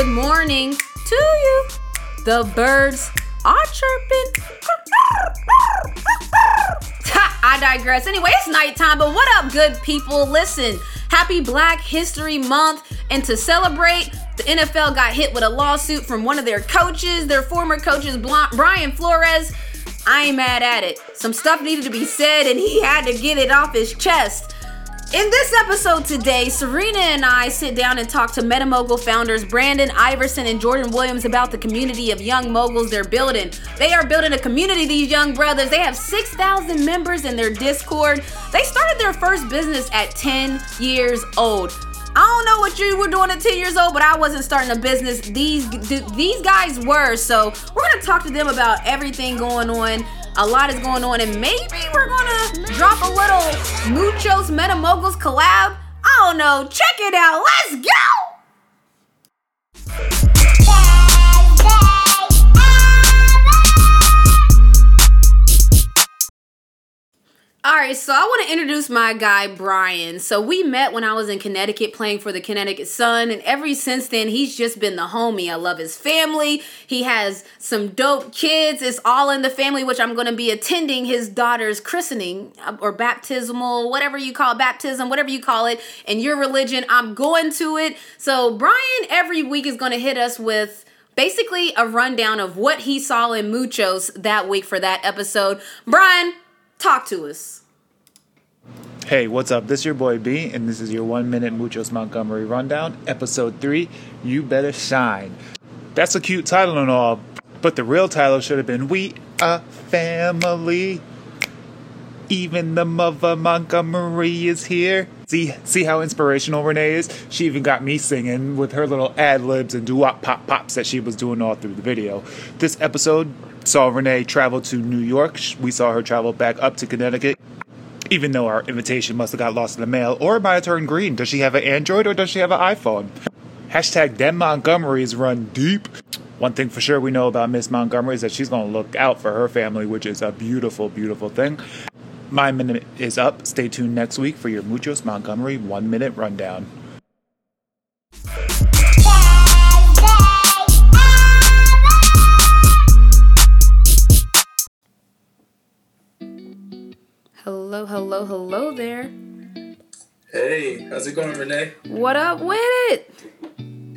good morning to you. The birds are chirping. I digress. Anyway, it's nighttime, but what up, good people? Listen, happy Black History Month. And to celebrate, the NFL got hit with a lawsuit from one of their coaches, their former coaches, Brian Flores. I ain't mad at it. Some stuff needed to be said, and he had to get it off his chest. In this episode today, Serena and I sit down and talk to MetaMogul founders Brandon Iverson and Jordan Williams about the community of young moguls they're building. They are building a community, these young brothers. They have 6,000 members in their Discord. They started their first business at 10 years old. I don't know what you were doing at 10 years old, but I wasn't starting a business. These these guys were. So we're gonna talk to them about everything going on a lot is going on, and maybe we're gonna drop a little Muchos Meta Moguls collab. I don't know. Check it out. Let's go. All right, so I want to introduce my guy Brian. So we met when I was in Connecticut playing for the Connecticut Sun, and ever since then he's just been the homie. I love his family. He has some dope kids. It's all in the family, which I'm going to be attending his daughter's christening uh, or baptismal, whatever you call it, baptism, whatever you call it, in your religion. I'm going to it. So Brian every week is going to hit us with basically a rundown of what he saw in Muchos that week for that episode. Brian, Talk to us. Hey, what's up? This is your boy B, and this is your one minute Muchos Montgomery rundown, episode three. You better shine. That's a cute title and all, but the real title should have been We a Family. Even the mother Montgomery is here. See, see how inspirational Renee is. She even got me singing with her little ad libs and doo pop pops that she was doing all through the video. This episode saw Renee travel to New York. We saw her travel back up to Connecticut. Even though our invitation must have got lost in the mail, or might have turned green. Does she have an Android or does she have an iPhone? Hashtag them Montgomerys run deep. One thing for sure we know about Miss Montgomery is that she's going to look out for her family, which is a beautiful, beautiful thing. My minute is up. Stay tuned next week for your Muchos Montgomery one minute rundown. Hello, hello, hello there. Hey, how's it going, Renee? What up with it?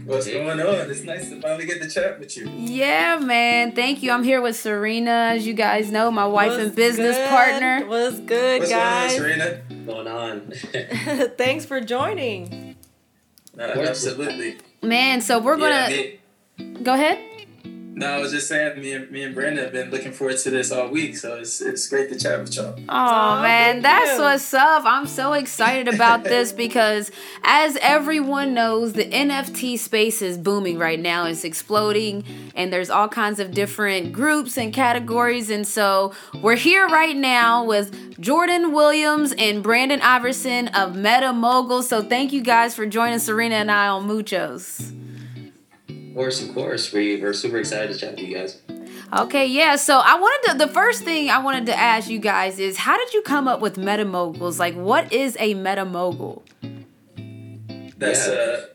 What's going on? It's nice to finally get to chat with you. Yeah, man. Thank you. I'm here with Serena, as you guys know, my wife What's and business good? partner. What's good, What's guys? Going on, Serena? going on? Thanks for joining. Uh, absolutely. Man, so we're gonna yeah, go ahead. No, I was just saying, me and me and Brandon have been looking forward to this all week, so it's it's great to chat with y'all. Oh, man, that's you. what's up! I'm so excited about this because, as everyone knows, the NFT space is booming right now. It's exploding, and there's all kinds of different groups and categories. And so we're here right now with Jordan Williams and Brandon Iverson of Meta Mogul. So thank you guys for joining Serena and I on Muchos course, of course. We, we're super excited to chat to you guys. Okay, yeah. So I wanted to, the first thing I wanted to ask you guys is how did you come up with meta moguls? Like, what is a meta mogul? That's, yeah. uh,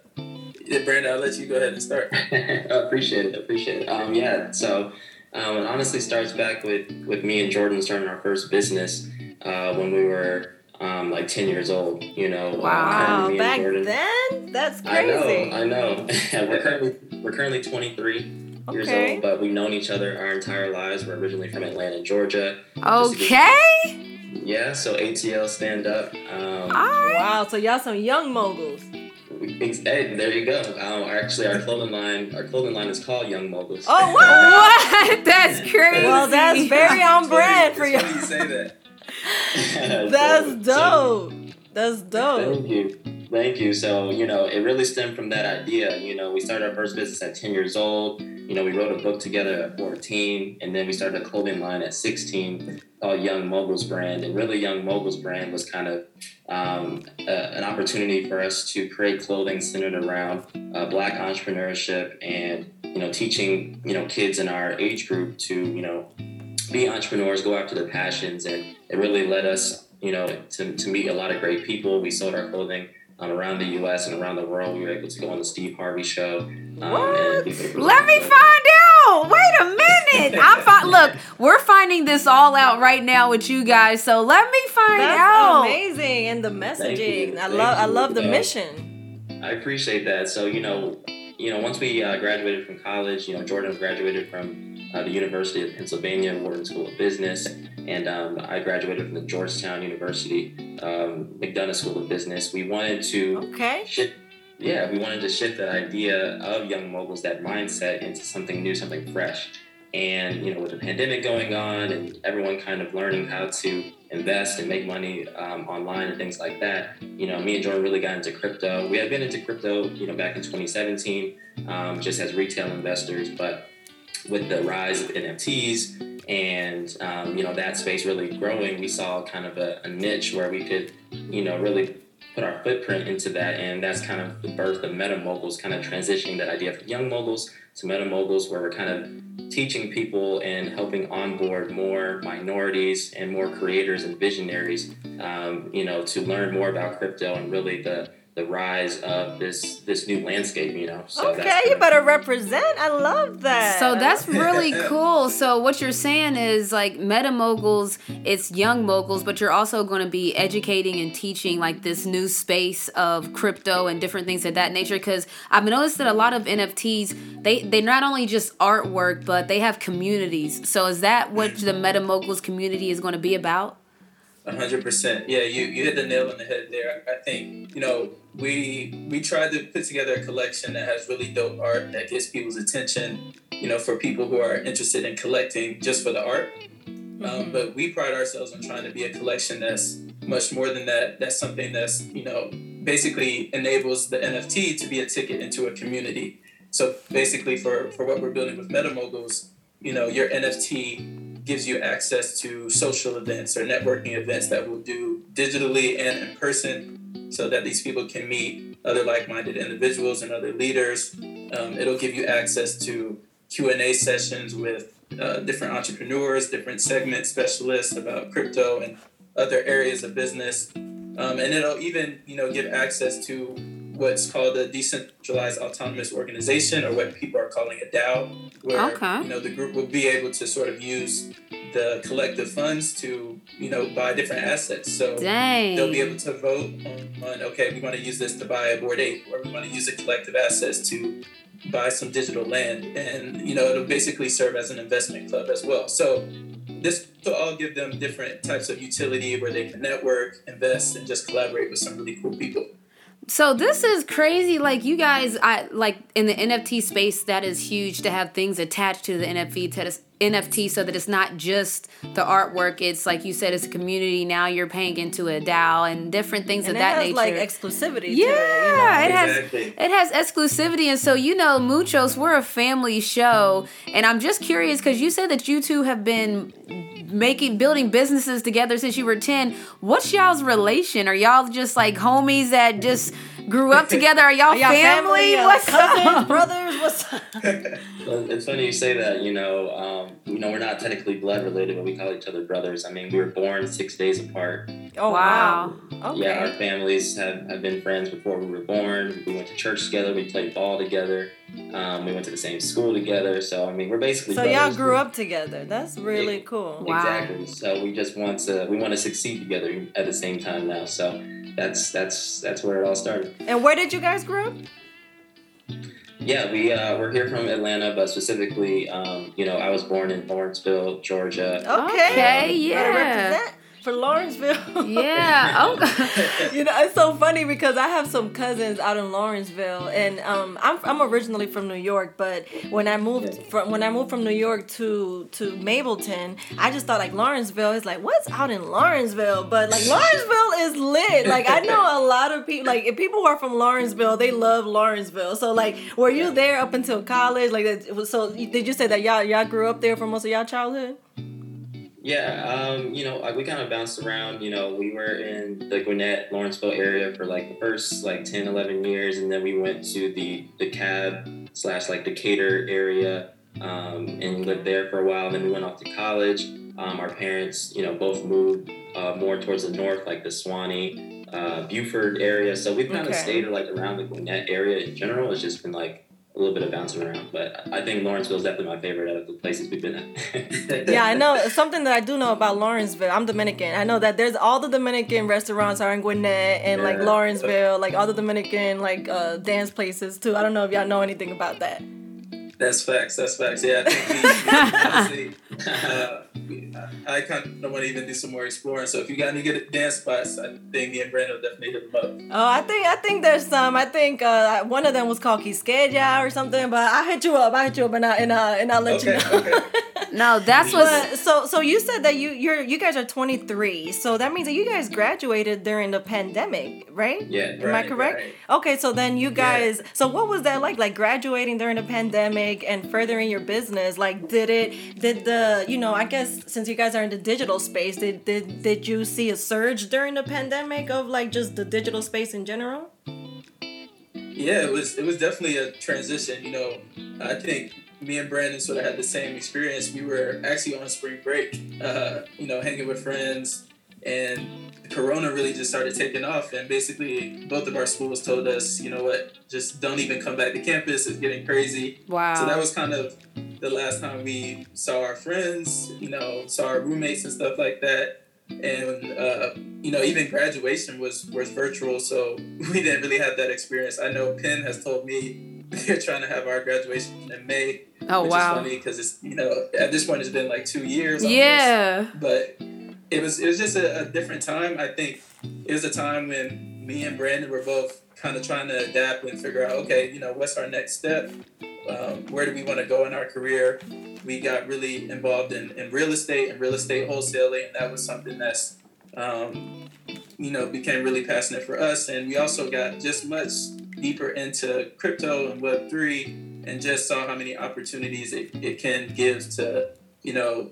yeah, Brandon, I'll let you go ahead and start. I appreciate it. Appreciate it. Um, yeah. So um, it honestly starts back with, with me and Jordan starting our first business uh, when we were um, like 10 years old, you know. Uh, wow, back then? That's crazy. I know, I know. we're currently we're currently 23 okay. years old, but we've known each other our entire lives. We're originally from Atlanta, Georgia. Okay. Yeah, so ATL stand up. Um, Wow, so y'all some young moguls. Hey, there you go. Um, actually, our clothing line, our clothing line is called Young Moguls. Oh, what? what? That's crazy. Well, that's very on brand for you. you say that. That's dope. That's dope. Thank you. Thank you. So, you know, it really stemmed from that idea. You know, we started our first business at 10 years old. You know, we wrote a book together at 14, and then we started a clothing line at 16 called Young Moguls Brand. And really, Young Moguls Brand was kind of um, a, an opportunity for us to create clothing centered around uh, Black entrepreneurship and, you know, teaching, you know, kids in our age group to, you know, be entrepreneurs, go after their passions, and it really led us, you know, to, to meet a lot of great people. We sold our clothing um, around the U.S. and around the world. We were able to go on the Steve Harvey show. Um, what? Let me find out. Wait a minute. I'm fi- look. We're finding this all out right now with you guys. So let me find That's out. Amazing, and the messaging. I love. I love the mission. I appreciate that. So you know, you know, once we uh, graduated from college, you know, Jordan graduated from uh, the University of Pennsylvania Wharton School of Business, and um, I graduated from the Georgetown University um, McDonough School of Business. We wanted to okay. shift, yeah, we wanted to shift that idea of young moguls, that mindset, into something new, something fresh. And you know, with the pandemic going on and everyone kind of learning how to invest and make money um, online and things like that, you know, me and Jordan really got into crypto. We had been into crypto, you know, back in 2017, um, just as retail investors, but with the rise of NFTs and um, you know that space really growing, we saw kind of a, a niche where we could, you know, really put our footprint into that, and that's kind of the birth of Meta Moguls, kind of transitioning that idea from young moguls to Meta Moguls, where we're kind of teaching people and helping onboard more minorities and more creators and visionaries, um, you know, to learn more about crypto and really the the rise of this this new landscape, you know. So okay, you better represent. I love that. So that's really cool. So what you're saying is like meta moguls, it's young moguls, but you're also going to be educating and teaching like this new space of crypto and different things of that nature. Because I've noticed that a lot of NFTs, they they not only just artwork, but they have communities. So is that what the meta moguls community is going to be about? hundred percent. Yeah, you, you hit the nail on the head there. I think, you know, we we tried to put together a collection that has really dope art that gets people's attention, you know, for people who are interested in collecting just for the art. Um, mm-hmm. but we pride ourselves on trying to be a collection that's much more than that. That's something that's, you know, basically enables the NFT to be a ticket into a community. So basically for, for what we're building with MetaMoguls, you know, your NFT gives you access to social events or networking events that we'll do digitally and in person so that these people can meet other like-minded individuals and other leaders. Um, it'll give you access to q&a sessions with uh, different entrepreneurs different segment specialists about crypto and other areas of business. Um, and it'll even you know give access to what's called a decentralized autonomous organization, or what people are calling a DAO, where okay. you know the group will be able to sort of use the collective funds to you know buy different assets. So Dang. they'll be able to vote on, on okay, we want to use this to buy a Bored Ape, or we want to use the collective assets to buy some digital land, and you know it'll basically serve as an investment club as well. So this will all give them different types of utility where they can network, invest, and just collaborate with some really cool people. So this is crazy. Like you guys, I like in the NFT space, that is huge to have things attached to the NFT NFT so that it's not just the artwork. It's like you said, it's a community. Now you're paying into a DAO and different things and of that has, nature. Like exclusivity. Yeah, it, you know? it has it has exclusivity, and so you know, Muchos, we're a family show, and I'm just curious because you said that you two have been making building businesses together since you were 10 what's y'all's relation are y'all just like homies that just grew up together are y'all, are y'all family, family? what's cousins up? brothers what's up it's funny you say that you know um, you know we're not technically blood related but we call each other brothers i mean we were born six days apart oh wow okay. yeah our families have, have been friends before we were born we went to church together we played ball together um, we went to the same school together, so I mean, we're basically. So y'all grew up together. That's really cool. Wow. Exactly. So we just want to we want to succeed together at the same time now. So that's that's that's where it all started. And where did you guys grow up? Yeah, we uh, we're here from Atlanta, but specifically, um, you know, I was born in Lawrenceville, Georgia. Okay, okay yeah for Lawrenceville. yeah. Oh. you know, it's so funny because I have some cousins out in Lawrenceville, and um, I'm I'm originally from New York, but when I moved from when I moved from New York to to Mableton, I just thought like Lawrenceville is like what's out in Lawrenceville, but like Lawrenceville is lit. Like I know a lot of people, like if people who are from Lawrenceville, they love Lawrenceville. So like, were you there up until college? Like, so did you say that y'all y'all grew up there for most of y'all childhood? Yeah, um, you know, we kind of bounced around. You know, we were in the Gwinnett, Lawrenceville area for like the first like 10, 11 years, and then we went to the DeKalb slash like Decatur area um, and lived there for a while. Then we went off to college. Um, our parents, you know, both moved uh, more towards the north, like the Suwanee, uh, Buford area. So we've kind of stayed like around the Gwinnett area in general. It's just been like a little bit of bouncing around. But I think Lawrenceville is definitely my favorite out of the places we've been at. Yeah, I know something that I do know about Lawrenceville. I'm Dominican. I know that there's all the Dominican restaurants are in Gwinnett and like Lawrenceville, like all the Dominican like uh, dance places too. I don't know if y'all know anything about that. That's facts. That's facts. Yeah, I think we, we honestly, uh, we, I, I kind of want to even do some more exploring. So if you got any good dance spots, I think me and Brandon will definitely hit them up. Oh, I think I think there's some. I think uh, one of them was called Quisqueya or something. But I hit you up. I hit you up and I and, uh, and I'll let Okay, you know. okay. No, that's what. So so you said that you you're you guys are 23. So that means that you guys graduated during the pandemic, right? yeah. Am I correct? right. Okay, so then you guys so what was that like like graduating during the pandemic and furthering your business? Like did it did the you know, I guess since you guys are in the digital space, did did did you see a surge during the pandemic of like just the digital space in general? Yeah, it was it was definitely a transition. You know, I think me and Brandon sort of had the same experience. We were actually on spring break, uh, you know, hanging with friends, and Corona really just started taking off. And basically, both of our schools told us, you know what, just don't even come back to campus. It's getting crazy. wow. So that was kind of the last time we saw our friends, you know, saw our roommates and stuff like that. And uh, you know, even graduation was was virtual, so we didn't really have that experience. I know Penn has told me they're trying to have our graduation in May, oh which wow. is funny because it's you know at this point it's been like two years. almost. Yeah. but it was it was just a, a different time. I think it was a time when me and Brandon were both kind of trying to adapt and figure out, okay, you know, what's our next step? Um, where do we want to go in our career? We got really involved in, in real estate and real estate wholesaling, and that was something that's um, you know became really passionate for us. And we also got just much deeper into crypto and Web three, and just saw how many opportunities it, it can give to you know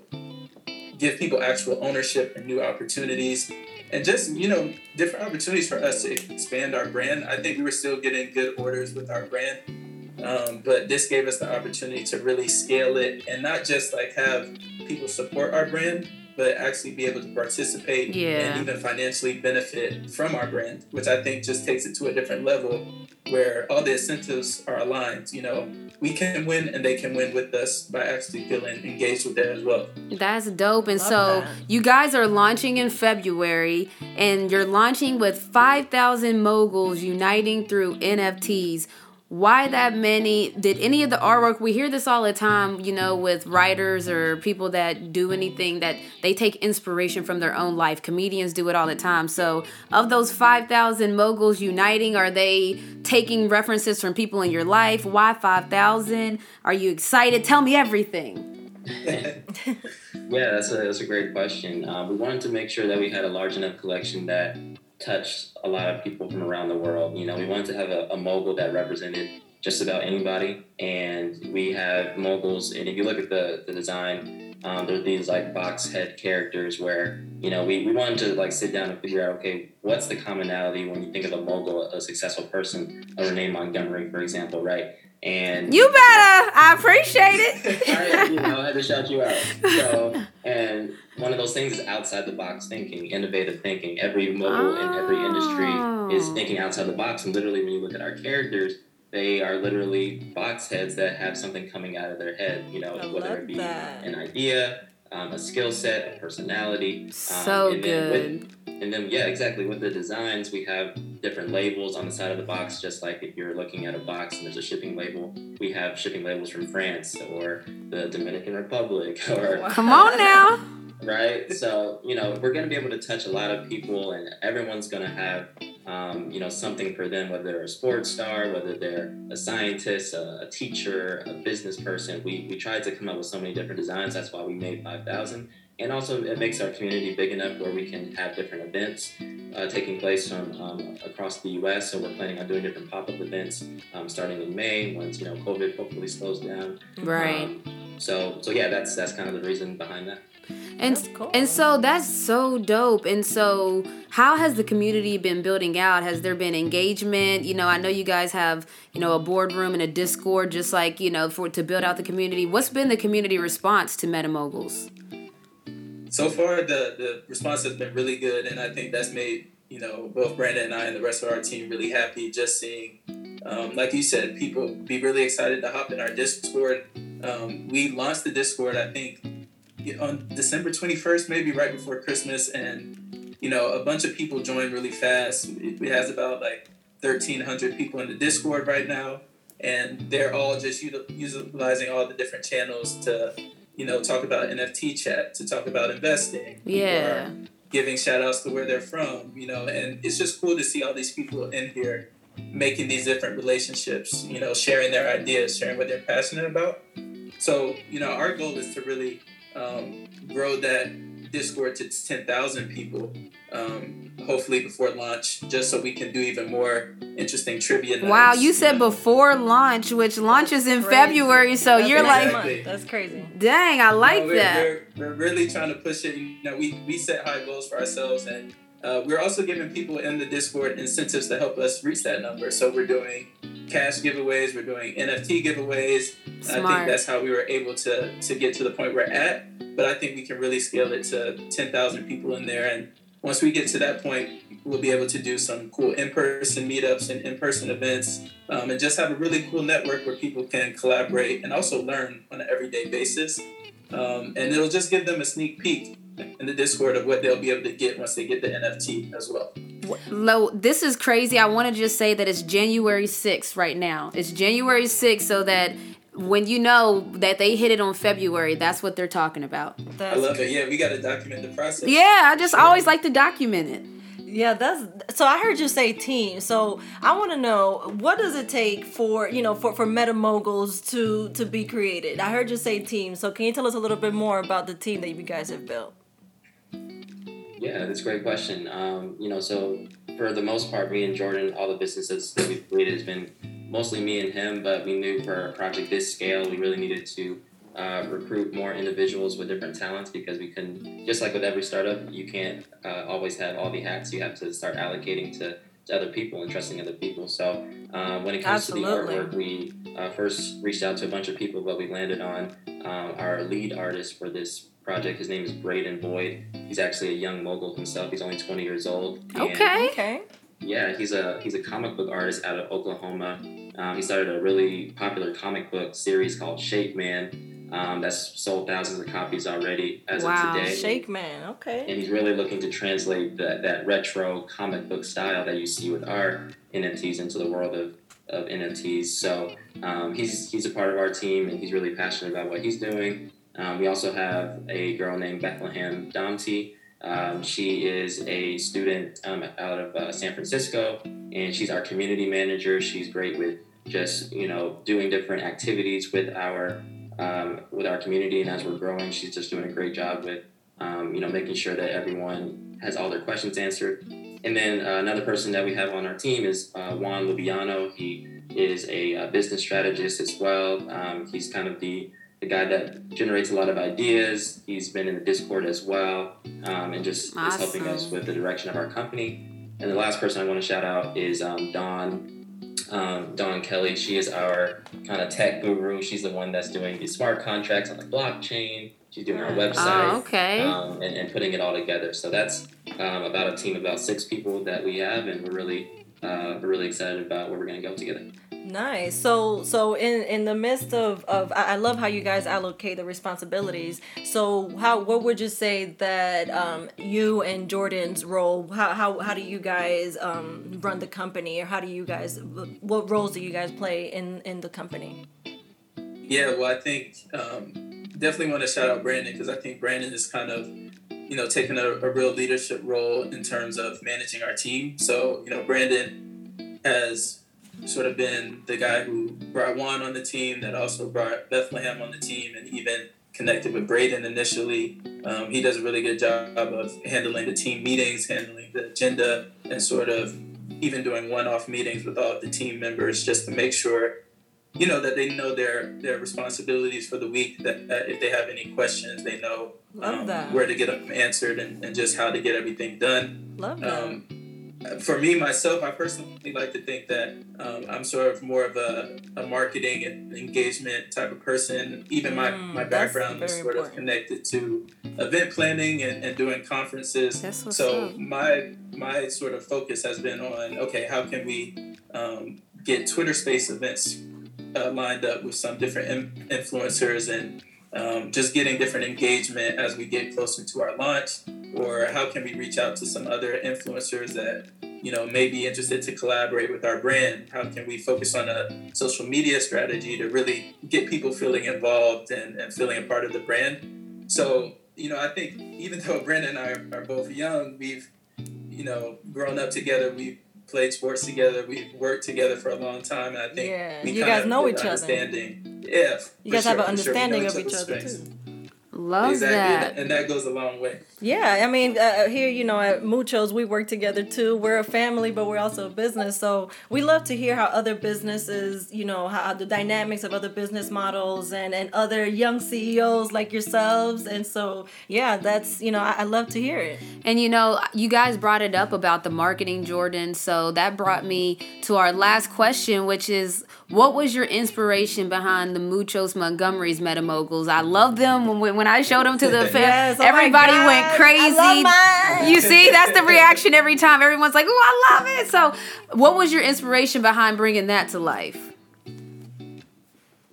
give people actual ownership and new opportunities. And just you know different opportunities for us to expand our brand. I think we were still getting good orders with our brand um, but this gave us the opportunity to really scale it and not just like have people support our brand but actually be able to participate Yeah. and even financially benefit from our brand which i think just takes it to a different level where all the incentives are aligned you know we can win and they can win with us by actually feeling engaged with that as well That's dope. And Love so that. you guys are launching in February and you're launching with 5,000 moguls uniting through NFTs. Why that many? Did any of the artwork, we hear this all the time, you know, with writers or people that do anything that they take inspiration from their own life. Comedians do it all the time. So, of those 5,000 moguls uniting, are they taking references from people in your life? Why 5,000? Are you excited? Tell me everything. Yeah, that's a that's a great question. Um, we wanted to make sure that we had a large enough collection that touched a lot of people from around the world. You know, we wanted to have a, a mogul that represented just about anybody, and we have moguls. And if you look at the the design, um, there's these like box head characters where you know we, we wanted to like sit down and figure out okay what's the commonality when you think of a mogul, a successful person, a Renee Montgomery, for example, right? And You better. I appreciate it. I, you know, I had to shout you out. So, and one of those things is outside the box thinking, innovative thinking. Every mogul in every industry is Oh. thinking outside the box. And literally, when you look at our characters, they are literally box heads that have something coming out of their head. You know, I whether it be that. an idea, um, a skill set, a personality. Um, So and then with- good. and then, yeah, exactly. With the designs, we have different labels on the side of the box, just like if you're looking at a box and there's a shipping label, we have shipping labels from France or the Dominican Republic or Come on now. right? So, you know, we're going to be able to touch a lot of people, and everyone's going to have, um, you know, something for them, whether they're a sports star, whether they're a scientist, a, a teacher, a business person. We, we tried to come up with so many different designs. That's why we made 5,000. And also, it makes our community big enough where we can have different events uh, taking place from um, across the U.S. So we're planning on doing different pop-up events um, starting in May once you know COVID hopefully slows down. Right. Um, so so yeah, that's that's kind of the reason behind that. And cool. and so that's so dope. And so how has the community been building out? Has there been engagement? You know, I know you guys have, you know, a boardroom and a Discord just like, you know, for to build out the community. What's been the community response to Metamoguls? so far the the response has been really good and i think that's made you know, both Brandon and I and the rest of our team really happy just seeing, um, like you said, people be really excited to hop in our Discord. Um, we launched the Discord, I think, on December 21st, maybe right before Christmas, and you know, a bunch of people joined really fast. It, has about like 1,300 people in the Discord right now, and they're all just utilizing all the different channels to, you know, talk about NFT chat, to talk about investing. Yeah. Giving shout outs to where they're from, you know, and it's just cool to see all these people in here making these different relationships, you know, sharing their ideas, sharing what they're passionate about. So, you know, our goal is to really um, grow that Discord to 10,000 people, um, hopefully before launch, just so we can do even more interesting trivia. Wow, nights, you said before launch, which launches in Crazy. February, so That's you're next like, that's crazy. dang, I like No, we're, that. We're, we're really trying to push it. You know, we, we set high goals for ourselves, and uh, we're also giving people in the Discord incentives to help us reach that number. So we're doing cash giveaways, we're doing NFT giveaways. I think that's how we were able to to get to the point we're at. But I think we can really scale it to ten thousand people in there, and once we get to that point, we'll be able to do some cool in-person meetups and in-person events, um, and just have a really cool network where people can collaborate and also learn on an everyday basis. Um, and it'll just give them a sneak peek in the Discord of what they'll be able to get once they get the NFT as well. Lo, this is crazy. I want to just say that it's January 6th right now. It's January 6th so that when you know that they hit it on February, that's what they're talking about. I love it. Yeah, we got to document the process. Yeah, I just always like to document it. Yeah, that's so I heard you say team. So I want to know what does it take for, you know, for for meta moguls to to be created. I heard you say team. So can you tell us a little bit more about the team that you guys have built? Yeah, that's a great question. Um, you know, so for the most part, me and Jordan, all the businesses that we've created has been mostly me and him, but we knew for a project this scale, we really needed to uh, recruit more individuals with different talents because we couldn't, just like with every startup, you can't uh, always have all the hats. You have to start allocating to, to other people and trusting other people. So um, when it comes Absolutely. to the artwork, we uh, first reached out to a bunch of people, but we landed on um, our lead artist for this project. His name is Braden Boyd. He's actually a young mogul himself. He's only 20 years old. And, Okay. Okay. yeah, he's a he's a comic book artist out of Oklahoma. Um, he started a really popular comic book series called Shake Man. Um, that's sold thousands of copies already as Wow, of today. Wow, Shake man. Okay. And he's really looking to translate that, that retro comic book style that you see with our NFTs into the world of, of NFTs. So um, he's he's a part of our team and he's really passionate about what he's doing. Um, we also have a girl named Bethlehem Domty. Um, she is a student um, out of uh, San Francisco, and she's our community manager. She's great with just you know doing different activities with our um, with our community, and as we're growing, she's just doing a great job with um, you know making sure that everyone has all their questions answered. And then uh, another person that we have on our team is uh, Juan Lubiano. He is a, uh business strategist as well. Um, he's kind of the the guy that generates a lot of ideas. He's been in the Discord as well, um, and just is helping us with the direction of our company. And the last person I want to shout out is um, Dawn. Um, Dawn Kelly. She is our kind of tech guru. She's the one that's doing the smart contracts on the blockchain. She's doing our website Oh, okay. um, and, and putting it all together. So that's um, about a team of about six people that we have, and we're really uh, we're really excited about where we're going to go together. Nice. So so in in the midst of of I love how you guys allocate the responsibilities. So how what would you say that um you and Jordan's role how how how do you guys um run the company or how do you guys what roles do you guys play in in the company? Yeah, well, I think um, definitely want to shout out Brandon because I think Brandon is kind of, you know, taking a, a real leadership role in terms of managing our team. So, you know, Brandon has sort of been the guy who brought Juan on the team, that also brought Bethlehem on the team, and even connected with Braden initially. Um, he does a really good job of handling the team meetings, handling the agenda, and sort of even doing one-off meetings with all of the team members just to make sure you know that they know their their responsibilities for the week that, that if they have any questions they know um, where to get them answered and, and just how to get everything done Love that. um, for me myself i personally like to think that um, i'm sort of more of a, a marketing and engagement type of person even my, Mm, my background is sort of connected to event planning and, and doing conferences. So up. my my sort of focus has been on okay, how can we um, get Twitter Space events uh, lined up with some different in- influencers and um, just getting different engagement as we get closer to our launch, or how can we reach out to some other influencers that you know may be interested to collaborate with our brand? How can we focus on a social media strategy to really get people feeling involved and, and feeling a part of the brand? So you know, I think even though Brandon and I are, are both young, we've you know grown up together. We've played sports together. We've worked together for a long time, and I think Yeah, we you kind guys of know each other. Understanding, yeah. You guys have an for sure. Understanding of each other strengths. too. Love exactly, that. and- and that goes a long way. Yeah, I mean, uh, here, you know, at Muchos, we work together too. We're a family, but we're also a business. So we love to hear how other businesses, you know, how the dynamics of other business models and, and other young CEOs like yourselves. And so, yeah, that's, you know, I, I love to hear it. And you know, you guys brought it up about the marketing, Jordan. So that brought me to our last question, which is what was your inspiration behind the Muchos Montgomery's Metamoguls? I love them when when I showed them to the fam- Yes, oh everybody God, went I crazy. love mine. You see, that's the reaction every time. Everyone's like, "Oh, I love it." So, what was your inspiration behind bringing that to life?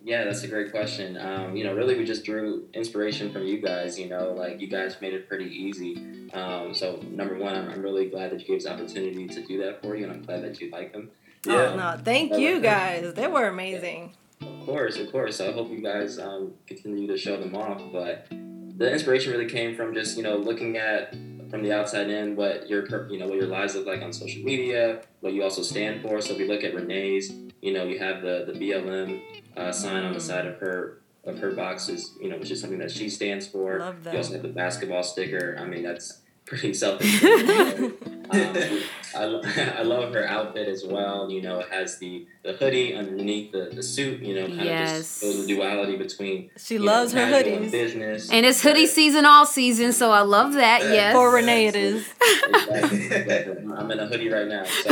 Yeah, that's a great question. Um, you know, really, we just drew inspiration from you guys. You know, like you guys made it pretty easy. Um, so, number one, I'm, I'm really glad that you gave us the opportunity to do that for you, and I'm glad that you like them. Yeah. Oh, no, thank I you that. guys. They were amazing. Of course, of course. I hope you guys um, continue to show them off. But the inspiration really came from just you know looking at from the outside in what your you know what your lives look like on social media, what you also stand for. So if we look at Renee's, you know, you have the the BLM uh, sign on the side of her of her boxes, you know, which is something that she stands for. Love that. You also have the basketball sticker. I mean, that's pretty self-explanatory. um, I, I love her outfit as well. You know, it has the, the hoodie underneath the, the suit. You know, kind of Yes. just shows the duality between She you know, loves her casual and hoodies. business. And it's hoodie season all season, so I love that. Yeah. Yes. For Renee, it is. Exactly, exactly. I'm in a hoodie right now. So,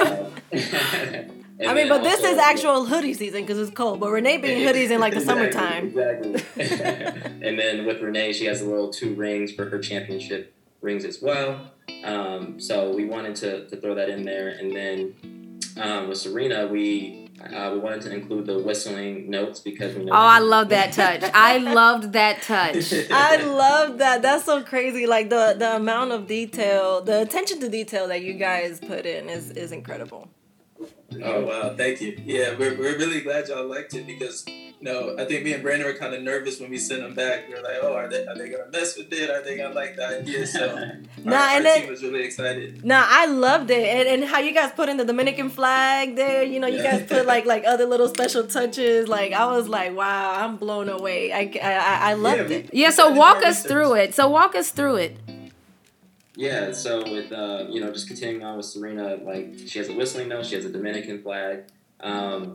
um, and I mean, then but this is actual hoodie season because it's cold. But Renee being hoodies in like the Exactly, summertime. Exactly. and then with Renee, she has the little two rings for her championship rings as well. Um, so we wanted to, to throw that in there. And then um, with Serena, we uh, we wanted to include the whistling notes because we know. Oh, I love that touch. I loved that touch. I love that. That's so crazy. Like the the amount of detail, the attention to detail that you guys put in is is incredible. Oh wow, thank you. Yeah, we're, we're really glad y'all liked it because you know I think me and Brandon were kind of nervous when we sent them back. We were like, oh, are they are they gonna mess with it? Are they gonna like the idea? So our, Nah, our and then- team was really excited. Nah, I loved it, and, and how you guys put in the Dominican flag there. You know, you guys put like like other little special touches. Like I was like, wow, I'm blown away. I I, I loved we- it. Yeah, so walk us through it. So walk us through it. Yeah, so with uh, you know, just continuing on with Serena, like she has a whistling note, she has a Dominican flag. Um,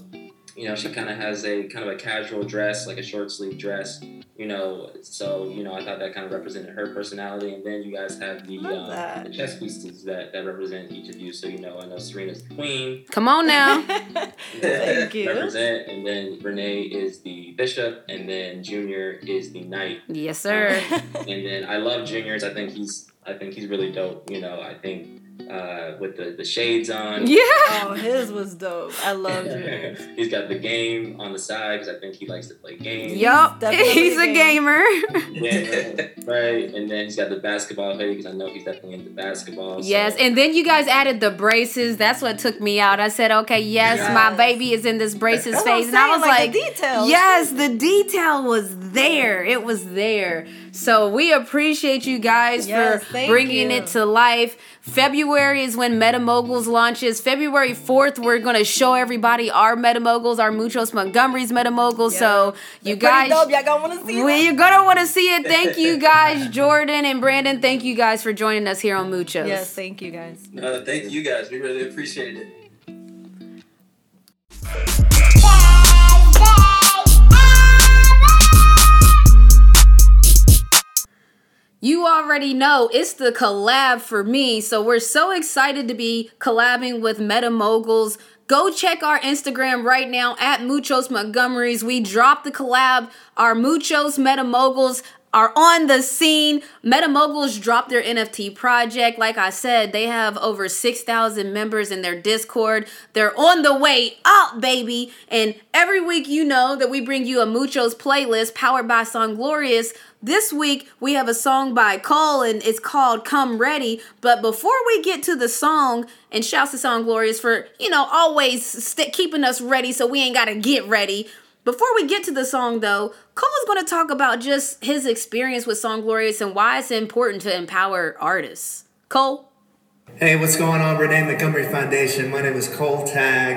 you know, she kind of has a kind of a casual dress, like a short sleeve dress. You know, so you know, I thought that kind of represented her personality. And then you guys have the um, the chess pieces that that represent each of you. So you know, I know Serena's the queen. Come on now. Thank you. Represent, and then Renee is the bishop, and then Junior is the knight. Yes, sir. And then I love Junior's. I think he's I think he's really dope. You know, I think uh, with the, the shades on. Yeah. Oh, his was dope. I love you. he's got the game on the side because I think he likes to play games. Yup. He's a a gamer. Yeah, right. And then he's got the basketball hoodie because I know he's definitely into basketball. so- Yes, and then you guys added the braces. That's what took me out. I said, okay, yes, my baby is in this braces That's phase. And I was like, like, the details. yes, the detail was there. It was there. So we appreciate you guys Yes, for bringing you. it to life. February is when Meta Moguls launches. February 4th, we're going to show everybody our Meta Moguls, our Muchos Montgomery's Meta Moguls. So you Pretty guys. dope. Y'all gonna want to see Well, that? you're gonna want to see it. Thank you guys, Jordan and Brandon. Thank you guys for joining us here on Muchos. Yes, thank you guys. Uh, thank you guys. We really appreciate it. You already know it's the collab for me, so we're so excited to be collabing with Meta Moguls. Go check our Instagram right now at Muchos Montgomery's. We dropped the collab, our Muchos Meta Moguls are on the scene. MetaMoguls dropped their NFT project. Like I said, they have over 6,000 members in their Discord. They're on the way up, baby. And every week, you know that we bring you a Muchos playlist powered by Songlorious. This week, we have a song by Cole and it's called Come Ready. But before we get to the song, and shouts to Songlorious for, you know, always st- keeping us ready so we ain't got to get ready. Before we get to the song, though, Cole is going to talk about just his experience with Songlorious and why it's important to empower artists. Cole? Hey, what's going on? Renee Montgomery Foundation. My name is Cole Tag,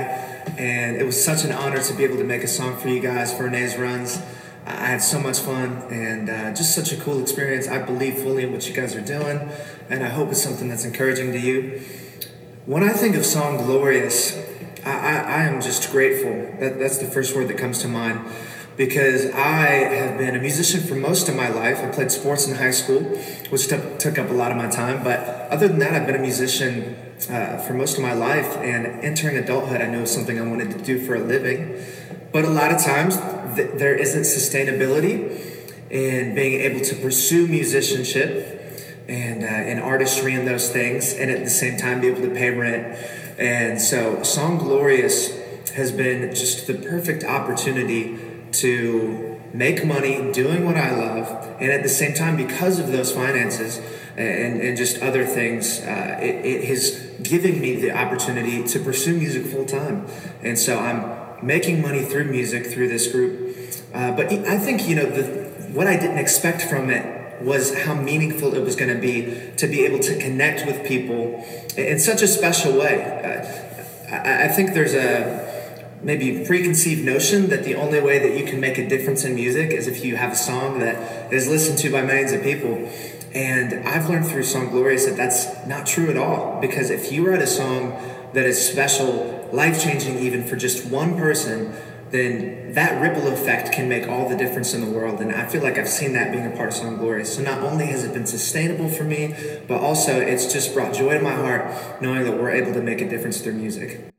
and it was such an honor to be able to make a song for you guys for Renee's Runs. I had so much fun and uh, just such a cool experience. I believe fully in what you guys are doing, and I hope it's something that's encouraging to you. When I think of Songlorious, I, I, I am just grateful. That, that's the first word that comes to mind because I have been a musician for most of my life. I played sports in high school, which took, took up a lot of my time. But other than that, I've been a musician uh, for most of my life. And entering adulthood, I knew was something I wanted to do for a living. But a lot of times, th- there isn't sustainability in being able to pursue musicianship and, uh, and artistry and those things, and at the same time be able to pay rent. And so, Songlorious has been just the perfect opportunity to make money doing what I love, and at the same time, because of those finances and, and just other things, uh, it, has given me the opportunity to pursue music full time. And so, I'm making money through music through this group. Uh, but I think, you know, the, what I didn't expect from it was how meaningful it was going to be to be able to connect with people in such a special way. Uh, I, I think there's a maybe preconceived notion that the only way that you can make a difference in music is if you have a song that is listened to by millions of people. And I've learned through Songlorious that that's not true at all. Because if you write a song that is special, life changing even for just one person, then that ripple effect can make all the difference in the world. And I feel like I've seen that being a part of Songlorious. So not only has it been sustainable for me, but also it's just brought joy to my heart knowing that we're able to make a difference through music.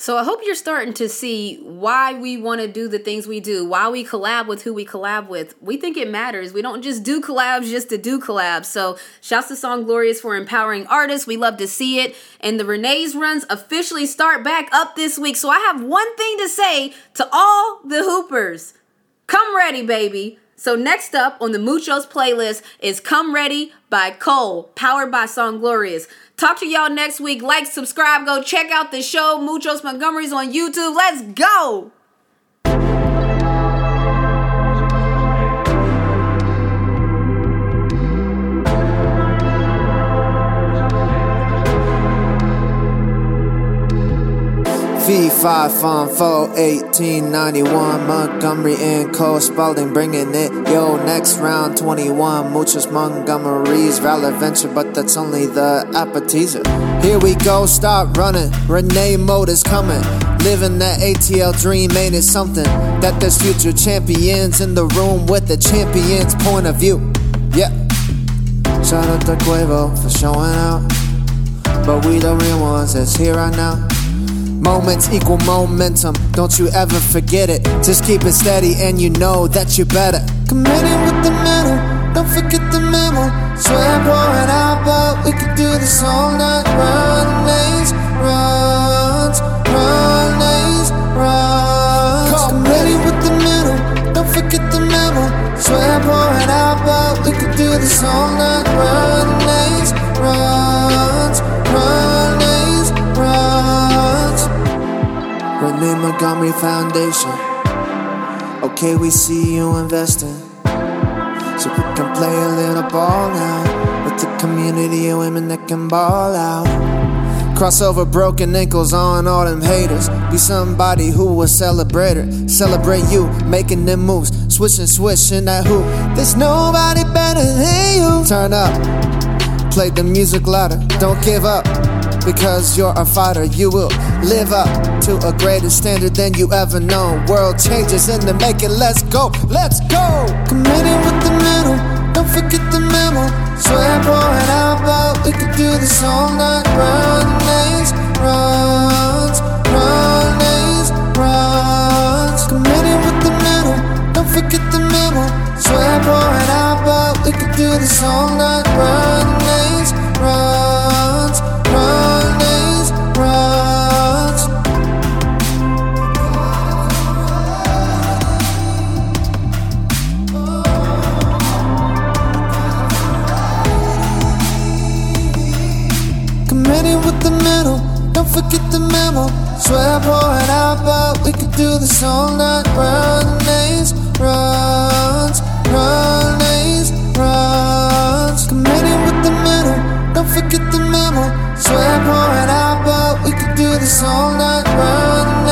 So I hope you're starting to see why we want to do the things we do, why we collab with who we collab with. We think it matters. We don't just do collabs just to do collabs. So shouts to Songlorious for empowering artists. We love to see it. And the Renee's runs officially start back up this week. So I have one thing to say to all the hoopers. Come ready, baby. So next up on the Muchos playlist is Come Ready by Cole, powered by Songlorious. Talk to y'all next week. Like, subscribe, go check out the show. Muchos Montgomery's on YouTube. Let's go. V5 Farm 4 1891 Montgomery and Cole Spalding bringing it. Yo next round 21 Muchos Montgomery's Valor Venture but that's only the appetizer. Here we go start running. Renee Motors coming. Living that ATL dream ain't it something? That there's future champions in the room with the champion's point of view. Yeah. Shout out to Quavo for showing out. But we the real ones that's here right now Moments equal momentum, don't you ever forget it. Just keep it steady and you know that you better. Committed with the metal, don't forget the memo. Swear pouring out, but we could do this all night. Runaways, runs, runaways, runs. Committed with the metal, don't forget the memo. Swear pouring out, but we could do this all night. Montgomery Foundation. Okay, we see you investing. So we can play a little ball now. With the community of women that can ball out. Crossover broken ankles on all them haters. Be somebody who will celebrate it. Celebrate you making them moves. Switching, switching that hoop. There's nobody better than you. Turn up. Play the music louder. Don't give up because you're a fighter. You will live up to a greater standard than you ever known. World changes in the make it, let's go, let's go. Committed with the middle, don't forget the memo. Swear pouring out, but we could do this all night. Runaways, runs, runaways, runs. Committed with the middle, don't forget the memo. Swear pouring out. we could do this all night. Runnings, runs, forget the memo. Swear pour it out, but we could do this all night. Runnings, runs, runnings, runs. Committee with the middle, don't forget the memo. Swear pour it out, but we could do this all night. Runnings,